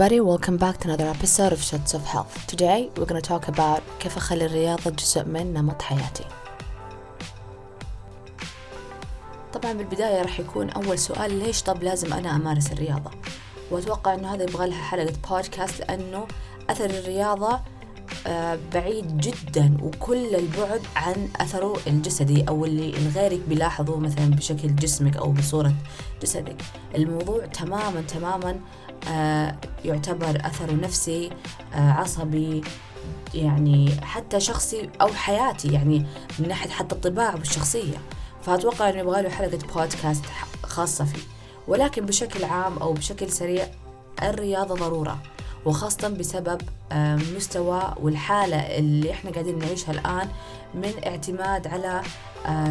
Everybody, welcome back to another episode of Shots of Health. Today we're going to talk about كيف أخلي الرياضة جزء من نمط حياتي. طبعا بالبداية راح يكون أول سؤال ليش طب لازم أنا أمارس الرياضة؟ وأتوقع إنه هذا يبغى لها حلقة بودكاست لأنه أثر الرياضة آه، بعيد جدا وكل البعد عن أثره الجسدي أو اللي غيرك بيلاحظه مثلا بشكل جسمك أو بصورة جسدك الموضوع تماما تماما يعتبر أثره نفسي آه، عصبي يعني حتى شخصي أو حياتي يعني من ناحية حتى الطباع والشخصية. فأتوقع إنه يبغى له حلقة بودكاست خاصة فيه. ولكن بشكل عام أو بشكل سريع الرياضة ضرورة. وخاصة بسبب مستوى والحالة اللي إحنا قاعدين نعيشها الآن من اعتماد على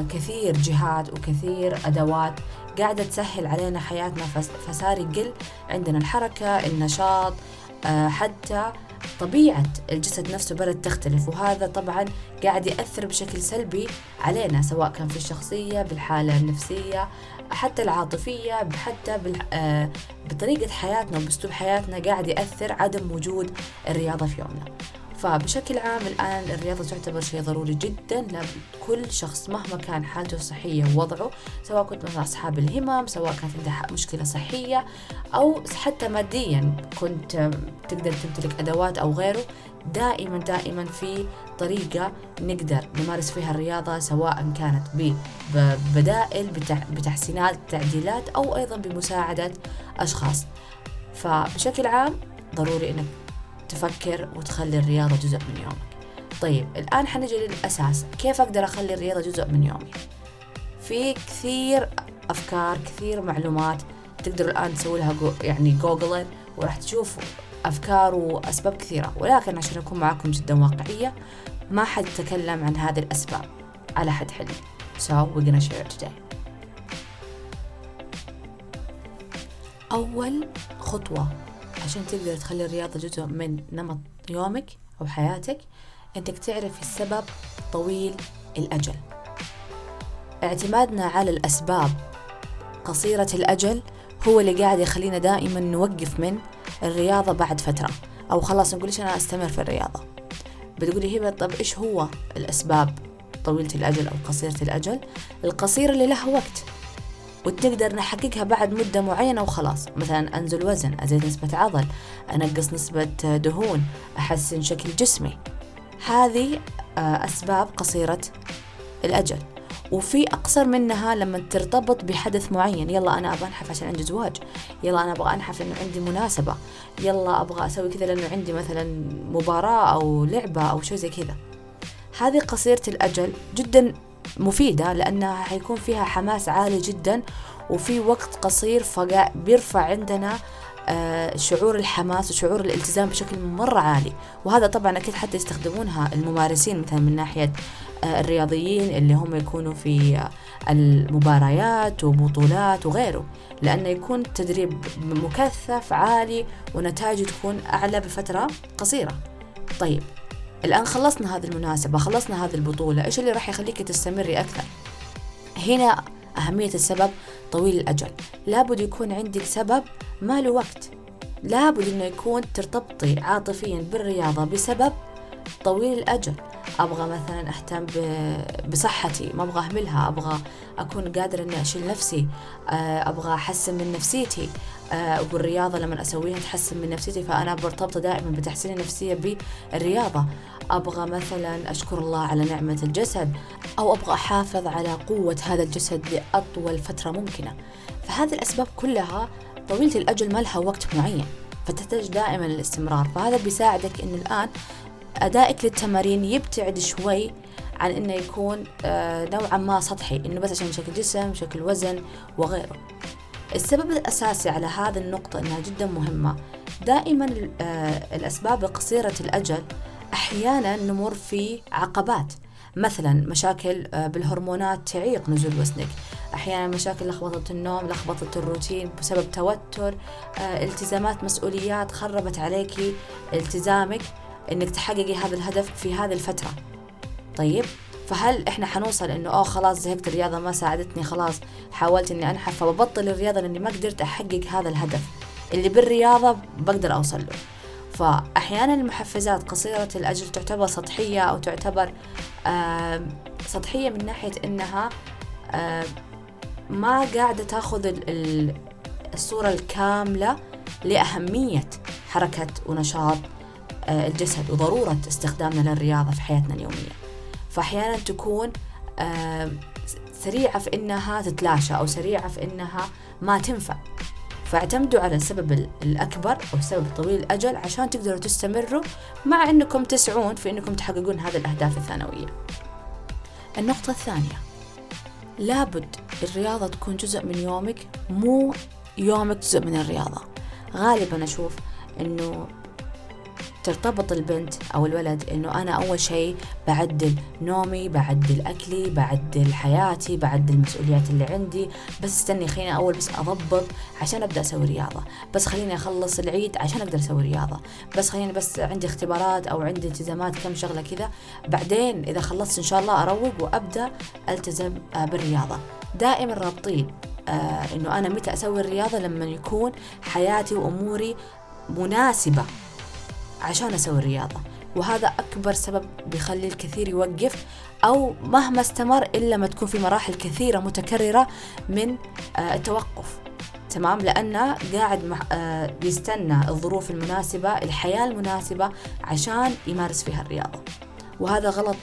كثير جهات وكثير أدوات قاعدة تسهل علينا حياتنا فصار يقل عندنا الحركة النشاط حتى طبيعة الجسد نفسه بدأت تختلف. وهذا طبعا قاعد يأثر بشكل سلبي علينا سواء كان في الشخصية بالحالة النفسية حتى العاطفية حتى بطريقة حياتنا وبأسلوب حياتنا قاعد يأثر عدم وجود الرياضة في يومنا. فبشكل عام الآن الرياضة تعتبر شيء ضروري جدا لكل شخص مهما كان حالته الصحية ووضعه سواء كنت من أصحاب الهمم سواء كانت عنده مشكلة صحية أو حتى ماديا كنت تقدر تمتلك أدوات أو غيره دائما دائما في طريقة نقدر نمارس فيها الرياضة سواء كانت ببدائل بتحسينات تعديلات أو أيضا بمساعدة أشخاص. فبشكل عام ضروري أنك تفكر وتخلي الرياضة جزء من يومك. طيب الآن حنجي للأساس. كيف أقدر أخلي الرياضة جزء من يومي؟ في كثير أفكار كثير معلومات تقدروا الآن تسووا لها يعني جوجل وراح تشوفوا أفكار وأسباب كثيرة. ولكن عشان أكون معاكم جدا واقعية ما حد تكلم عن هذه الأسباب. على حد حلم so we're gonna share it today. أول خطوة. عشان تقدر تخلي الرياضة جزء من نمط يومك أو حياتك أنك تعرف السبب طويل الأجل. اعتمادنا على الأسباب قصيرة الأجل هو اللي قاعد يخلينا دائما نوقف من الرياضة بعد فترة. أو خلاص نقول إيش أنا أستمر في الرياضة. بتقولي هبة طب إيش هو الأسباب طويلة الأجل أو قصيرة الأجل؟ القصيرة اللي لها وقت. وتقدر نحققها بعد مدة معينة وخلاص. مثلا أنزل وزن أزيد نسبة عضل أنقص نسبة دهون أحسن شكل جسمي. هذه أسباب قصيرة الأجل. وفي أقصر منها لما ترتبط بحدث معين. يلا أنا أبغى أنحف عشان عندي زواج. يلا أنا أبغى أنحف لأنه عندي مناسبة. يلا أبغى أسوي كذا لأنه عندي مثلا مباراة أو لعبة أو شيء زي كذا. هذه قصيرة الأجل جدا مفيدة لأنها حيكون فيها حماس عالي جدا وفي وقت قصير فبيرفع عندنا آه شعور الحماس وشعور الالتزام بشكل مرة عالي. وهذا طبعا أكيد حتى يستخدمونها الممارسين مثلا من ناحية آه الرياضيين اللي هم يكونوا في آه المباريات وبطولات وغيره. لأنه يكون تدريب مكثف عالي ونتائجه تكون أعلى بفترة قصيرة. طيب الآن خلصنا هذه المناسبة خلصنا هذه البطولة إيش اللي راح يخليك تستمري أكثر؟ هنا أهمية السبب طويل الأجل. لابد يكون عندك سبب ما له وقت. لابد أنه يكون ترتبطي عاطفيا بالرياضة بسبب طويل الأجل أبغى مثلا أهتم بصحتي ما أبغى أهملها. أبغى أكون قادرة أني أشيل نفسي. أبغى أحسن من نفسيتي. والرياضة لما أسويها تحسن من نفسيتي فأنا مرتبطة دائما بتحسين النفسية بالرياضة. أبغى مثلا أشكر الله على نعمة الجسد أو أبغى أحافظ على قوة هذا الجسد لأطول فترة ممكنة. فهذه الأسباب كلها طويلة الأجل ما لها وقت معين فتحتاج دائما الاستمرار فهذا بيساعدك أن الآن أدائك للتمارين يبتعد شوي عن إنه يكون نوعا ما سطحي إنه بس عشان شكل جسم شكل وزن وغيره. السبب الأساسي على هذه النقطة أنها جدا مهمة. دائما الأسباب قصيرة الأجل أحيانا نمر في عقبات. مثلا مشاكل بالهرمونات تعيق نزول وزنك. أحيانا مشاكل لخبطة النوم لخبطة الروتين بسبب توتر التزامات مسؤوليات خربت عليك التزامك إنك تحققي هذا الهدف في هذه الفترة. طيب فهل إحنا حنوصل إنه آه خلاص زهقت الرياضة ما ساعدتني خلاص حاولت إني أنحف فببطل الرياضة لأني ما قدرت أحقق هذا الهدف اللي بالرياضة بقدر أوصل له. فأحيانا المحفزات قصيرة الأجل تعتبر سطحية أو تعتبر آه سطحية من ناحية إنها آه ما قاعدة تأخذ الصورة الكاملة لأهمية حركة ونشاط الجسد وضرورة استخدامنا للرياضة في حياتنا اليومية. فأحيانا تكون آه، سريعة في إنها تتلاشى أو سريعة في إنها ما تنفع. فاعتمدوا على السبب الأكبر أو السبب الطويل الأجل عشان تقدروا تستمروا مع أنكم تسعون في أنكم تحققون هذه الأهداف الثانوية. النقطة الثانية لابد الرياضة تكون جزء من يومك مو يومك جزء من الرياضة. غالبا أشوف أنه ترتبط البنت أو الولد إنه أنا أول شيء بعدل نومي بعدل أكلي بعدل حياتي بعدل المسؤوليات اللي عندي. بس استني خليني أول بس أضبط عشان أبدأ أسوي رياضة. بس خليني أخلص العيد عشان أقدر أسوي رياضة. بس خليني بس عندي اختبارات أو عندي التزامات كم شغلة كذا. بعدين إذا خلصت إن شاء الله أروق وأبدأ ألتزم آه، بالرياضة. دائما رابطين آه إنه أنا متى أسوي الرياضة؟ لما يكون حياتي وأموري مناسبة. عشان أسوي الرياضة. وهذا أكبر سبب بيخلي الكثير يوقف أو مهما استمر إلا ما تكون في مراحل كثيرة متكررة من آه، التوقف. تمام؟ لأنه قاعد آه، بيستنى الظروف المناسبة الحياة المناسبة عشان يمارس فيها الرياضة. وهذا غلط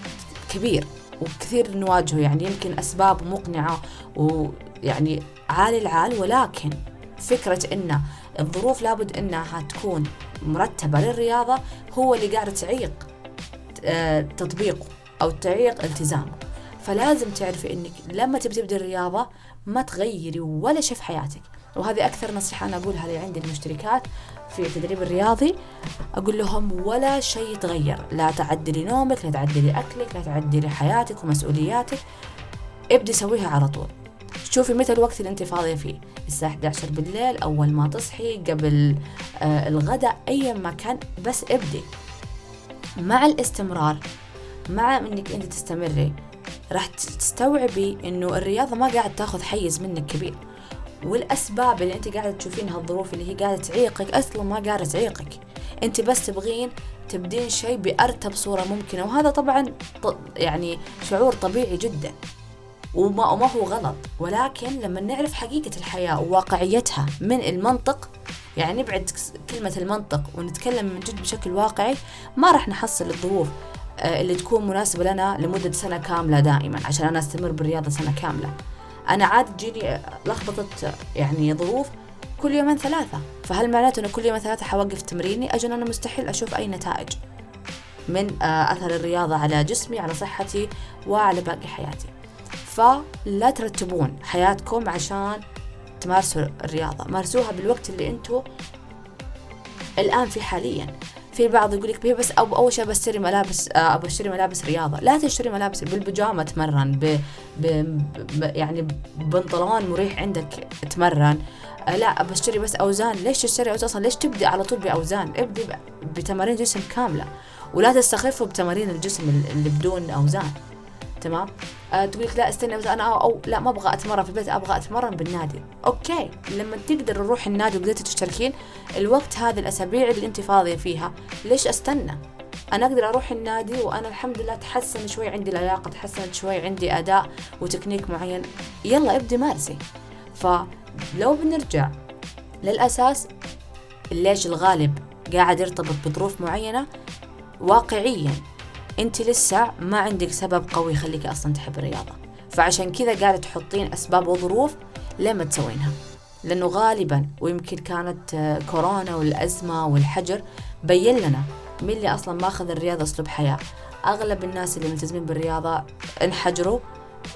كبير وكثير نواجهه. يعني يمكن أسباب مقنعة ويعني عالي العال ولكن فكرة إن الظروف لابد إنها تكون مرتبة للرياضة هو اللي قاعد تعيق آه، تطبيقه أو تعيق التزامه. فلازم تعرفي إنك لما تبي تبدي الرياضة ما تغيري ولا شيء في حياتك. وهذه أكثر نصيحة أنا أقولها اللي عندي المشتركات في التدريب الرياضي. أقول لهم ولا شيء يتغير لا تعدلي نومك لا تعدلي أكلك لا تعدلي حياتك ومسؤولياتك ابدي سويها على طول. شوفي متى الوقت اللي انت فاضية فيه. الساعة 11 بالليل أول ما تصحي قبل آه الغداء أيا ما كان بس ابدي. مع الاستمرار مع إنك أنت تستمري راح تستوعبي إنه الرياضة ما قاعد تاخذ حيز منك كبير. والأسباب اللي أنت قاعدة تشوفينها الظروف اللي هي قاعدة تعيقك أصلا ما قاعدة تعيقك. أنت بس تبغين تبدين شيء بأرتب صورة ممكنة. وهذا طبعا يعني شعور طبيعي جدا. وما, وما هو غلط. ولكن لما نعرف حقيقة الحياة وواقعيتها من المنطق يعني نبعد كلمة المنطق ونتكلم من جد بشكل واقعي ما راح نحصل الظروف آه، اللي تكون مناسبة لنا لمدة سنة كاملة دائما عشان أنا أستمر بالرياضة سنة كاملة. أنا عاد تجيني لخبطة يعني ظروف كل يومين ثلاثة. فهل معناته أنه كل يومين ثلاثة حوقف تمريني؟ أجل أنا مستحيل أشوف أي نتائج من آه، أثر الرياضة على جسمي على صحتي وعلى باقي حياتي. فلا ترتبون حياتكم عشان تمارسوا الرياضة. مارسوها بالوقت اللي انتو الآن في حاليا. في البعض يقول لك بس أو أول شيء بشتري ملابس آه، أبغى أشتري ملابس رياضة. لا تشتري ملابس بالبيجامة تمرن ب... ب... ب... يعني بنطلون مريح عندك تمرن. آه، لا بشتري بس أوزان. ليش تشتري أوزان أصلا؟ ليش تبدي على طول بأوزان؟ ابدي بتمارين جسم كاملة. ولا تستخفوا بتمارين الجسم اللي بدون أوزان. تمام؟ آه تقول لك لا استنى بس أنا أو, أو لا ما أبغى أتمرن في البيت أبغى أتمرن بالنادي. أوكي لما تقدر نروح النادي وقدرتي تشتركين الوقت هذه الأسابيع اللي أنت فاضية فيها ليش أستنى؟ أنا أقدر أروح النادي وأنا الحمد لله تحسن شوي عندي لياقه تحسنت شوي عندي أداء وتكنيك معين. يلا ابدي مارسي. فلو بنرجع للأساس ليش الغالب قاعد يرتبط بظروف معينة؟ واقعيا. أنت لسه ما عندك سبب قوي يخليك أصلا تحب الرياضة. فعشان كذا قاعدة تحطين أسباب وظروف لما تسوينها. لأنه غالبا ويمكن كانت آه، كورونا والأزمة والحجر بين لنا مين اللي أصلا ماخذ الرياضة أسلوب حياة. أغلب الناس اللي ملتزمين بالرياضة انحجروا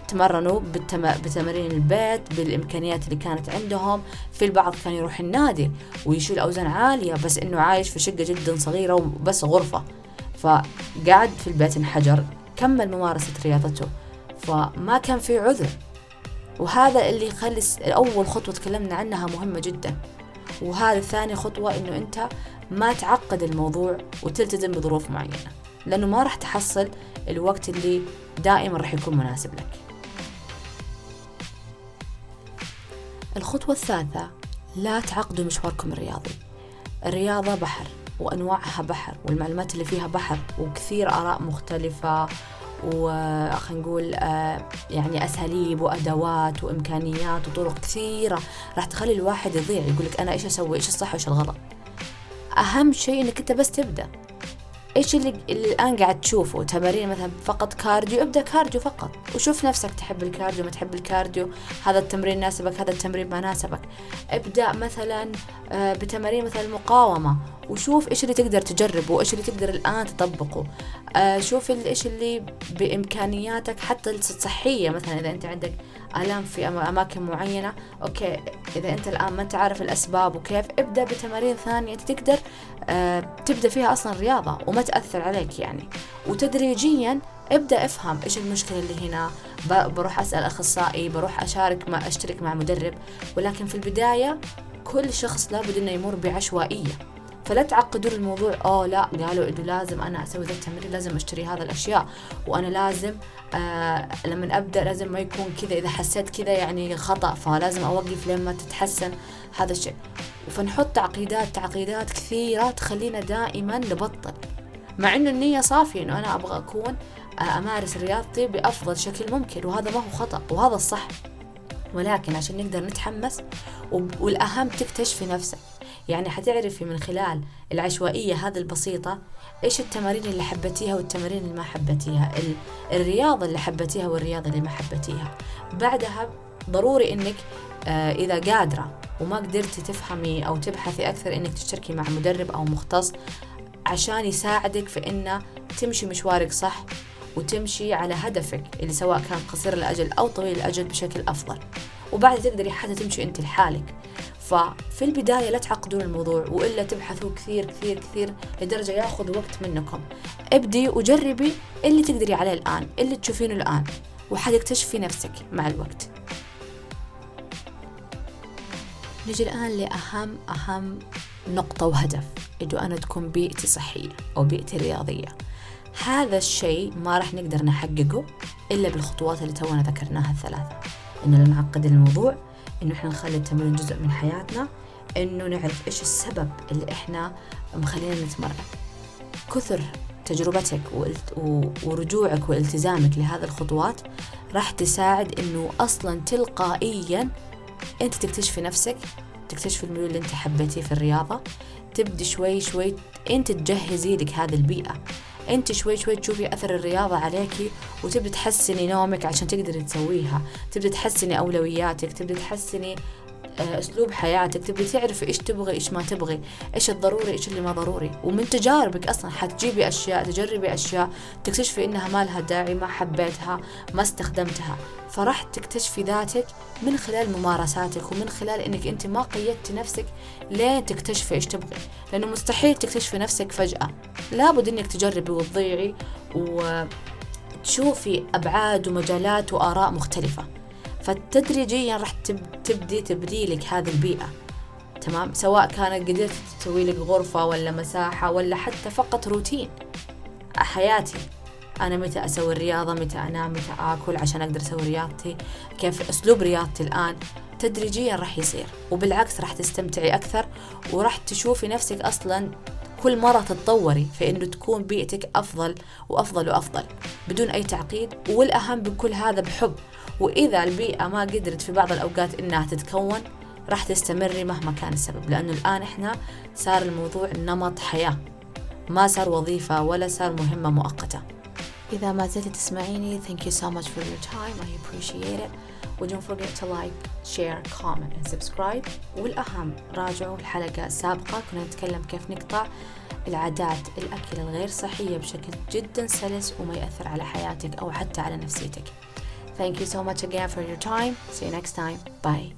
تمرنوا بالتم... بتمارين البيت بالإمكانيات اللي كانت عندهم. في البعض كان يروح النادي ويشيل أوزان عالية بس إنه عايش في شقة جدا صغيرة وبس غرفة. فقعد في البيت انحجر كمل ممارسة رياضته. فما كان في عذر. وهذا اللي يخلي أول خطوة تكلمنا عنها مهمة جدا. وهذه ثاني خطوة إنه أنت ما تعقد الموضوع وتلتزم بظروف معينة. لأنه ما راح تحصل الوقت اللي دائما راح يكون مناسب لك. الخطوة الثالثة لا تعقدوا مشواركم الرياضي. الرياضة بحر. وأنواعها بحر والمعلومات اللي فيها بحر وكثير آراء مختلفة وخلينا نقول آه، يعني أساليب وأدوات وإمكانيات وطرق كثيرة راح تخلي الواحد يضيع يقول لك أنا إيش أسوي؟ إيش الصح وإيش الغلط؟ أهم شيء إنك أنت بس تبدأ. إيش اللي, اللي الآن قاعد تشوفه؟ تمارين مثلا فقط cardio ابدأ cardio فقط. وشوف نفسك تحب ال cardio ما تحب ال cardio. هذا التمرين ناسبك هذا التمرين ما ناسبك ابدأ مثلا آه، بتمارين مثلا المقاومة. وشوف إيش اللي تقدر تجربه وإيش اللي تقدر الآن تطبقه. آه شوف إيش اللي بإمكانياتك حتى الصحية مثلا إذا أنت عندك آلام في أماكن معينة. okay إذا أنت الآن ما أنت عارف الأسباب وكيف ابدأ بتمارين ثانية أنت تقدر آه تبدأ فيها أصلا رياضة وما تأثر عليك يعني. وتدريجيا ابدأ افهم إيش المشكلة اللي هنا. بروح أسأل أخصائي بروح أشارك مع أشترك مع مدرب. ولكن في البداية كل شخص لابد إنه يمر بعشوائية. فلا تعقدوا الموضوع. oh لا قالوا إنه لازم أنا أسوي ذا التمرين لازم أشتري هذا الأشياء. وأنا لازم آه لما أبدأ لازم ما يكون كذا إذا حسيت كذا يعني خطأ فلازم أوقف لين ما تتحسن هذا الشيء. فنحط تعقيدات تعقيدات كثيرة تخلينا دائما نبطل. مع إنه النية صافية إنه أنا أبغى أكون آه أمارس رياضتي بأفضل شكل ممكن وهذا ما هو خطأ وهذا الصح. ولكن عشان نقدر نتحمس والأهم تكتشفي نفسك. يعني حتعرفي من خلال العشوائية هذه البسيطة إيش التمارين اللي حبتيها والتمارين اللي ما حبتيها الرياضة اللي حبتيها والرياضة اللي ما حبتيها بعدها ضروري إنك آه إذا قادرة وما قدرتي تفهمي أو تبحثي أكثر إنك تشتركي مع مدرب أو مختص عشان يساعدك في إنه تمشي مشوارك صح وتمشي على هدفك اللي سواء كان قصير الأجل أو طويل الأجل بشكل أفضل. وبعد تقدري حتى تمشي أنت لحالك. ففي البداية لا تعقدون الموضوع وإلا تبحثوا كثير كثير كثير لدرجة ياخذ وقت منكم. ابدي وجربي اللي تقدري عليه الآن اللي تشوفينه الآن وحتكتشفي نفسك مع الوقت. نجي الآن لأهم أهم نقطة وهدف إنه أنا تكون بيئتي صحية أو بيئتي رياضية. هذا الشيء ما راح نقدر نحققه إلا بالخطوات اللي تونا ذكرناها الثلاثة. إنه لا نعقد الموضوع إنه إحنا نخلي التمرين جزء من حياتنا إنه نعرف إيش السبب اللي إحنا مخلينا نتمرن. كثر تجربتك ورجوعك والتزامك لهذه الخطوات راح تساعد إنه أصلا تلقائيا أنت تكتشفي نفسك تكتشفي الميول اللي أنت حبيتيه في الرياضة تبدي شوي شوي أنت تجهزي لك هذه البيئة. انت شوي شوي تشوفي اثر الرياضة عليكي وتبدي تحسني نومك عشان تقدري تسويها. تبدي تحسني اولوياتك تبدي تحسني أسلوب حياتك. تبي تعرفي إيش تبغي إيش ما تبغي إيش الضروري إيش اللي ما ضروري. ومن تجاربك أصلا حتجيبي أشياء تجربي أشياء تكتشفي إنها ما لها داعي ما حبيتها ما استخدمتها. فراح تكتشفي ذاتك من خلال ممارساتك ومن خلال إنك أنت ما قيدتي نفسك لين تكتشفي إيش تبغي. لأنه مستحيل تكتشفي نفسك فجأة. لابد إنك تجربي وتضيعي وتشوفي أبعاد ومجالات وآراء مختلفة. فتدريجيا راح تبدي تبدي لك هذه البيئة. تمام؟ سواء كانت قدرت تسوي لك غرفة ولا مساحة ولا حتى فقط روتين. حياتي. أنا متى أسوي الرياضة؟ متى أنام؟ متى آكل؟ عشان أقدر أسوي رياضتي؟ كيف أسلوب رياضتي الآن؟ تدريجيا راح يصير. وبالعكس راح تستمتعي أكثر وراح تشوفي نفسك أصلا كل مرة تتطوري في إنه تكون بيئتك أفضل وأفضل وأفضل بدون أي تعقيد. والأهم بكل هذا بحب. وإذا البيئة ما قدرت في بعض الأوقات إنها تتكون راح تستمري مهما كان السبب لأنه الآن إحنا صار الموضوع نمط حياة. ما صار وظيفة ولا صار مهمة مؤقتة. إذا ما زلت تسمعيني thank you so much for your time. I appreciate it. و don't forget to like share comment and subscribe. والأهم راجعوا الحلقة السابقة. كنا نتكلم كيف نقطع العادات الأكل الغير صحية بشكل جدا سلس وما يأثر على حياتك أو حتى على نفسيتك. Thank you so much again for your time. See you next time. Bye.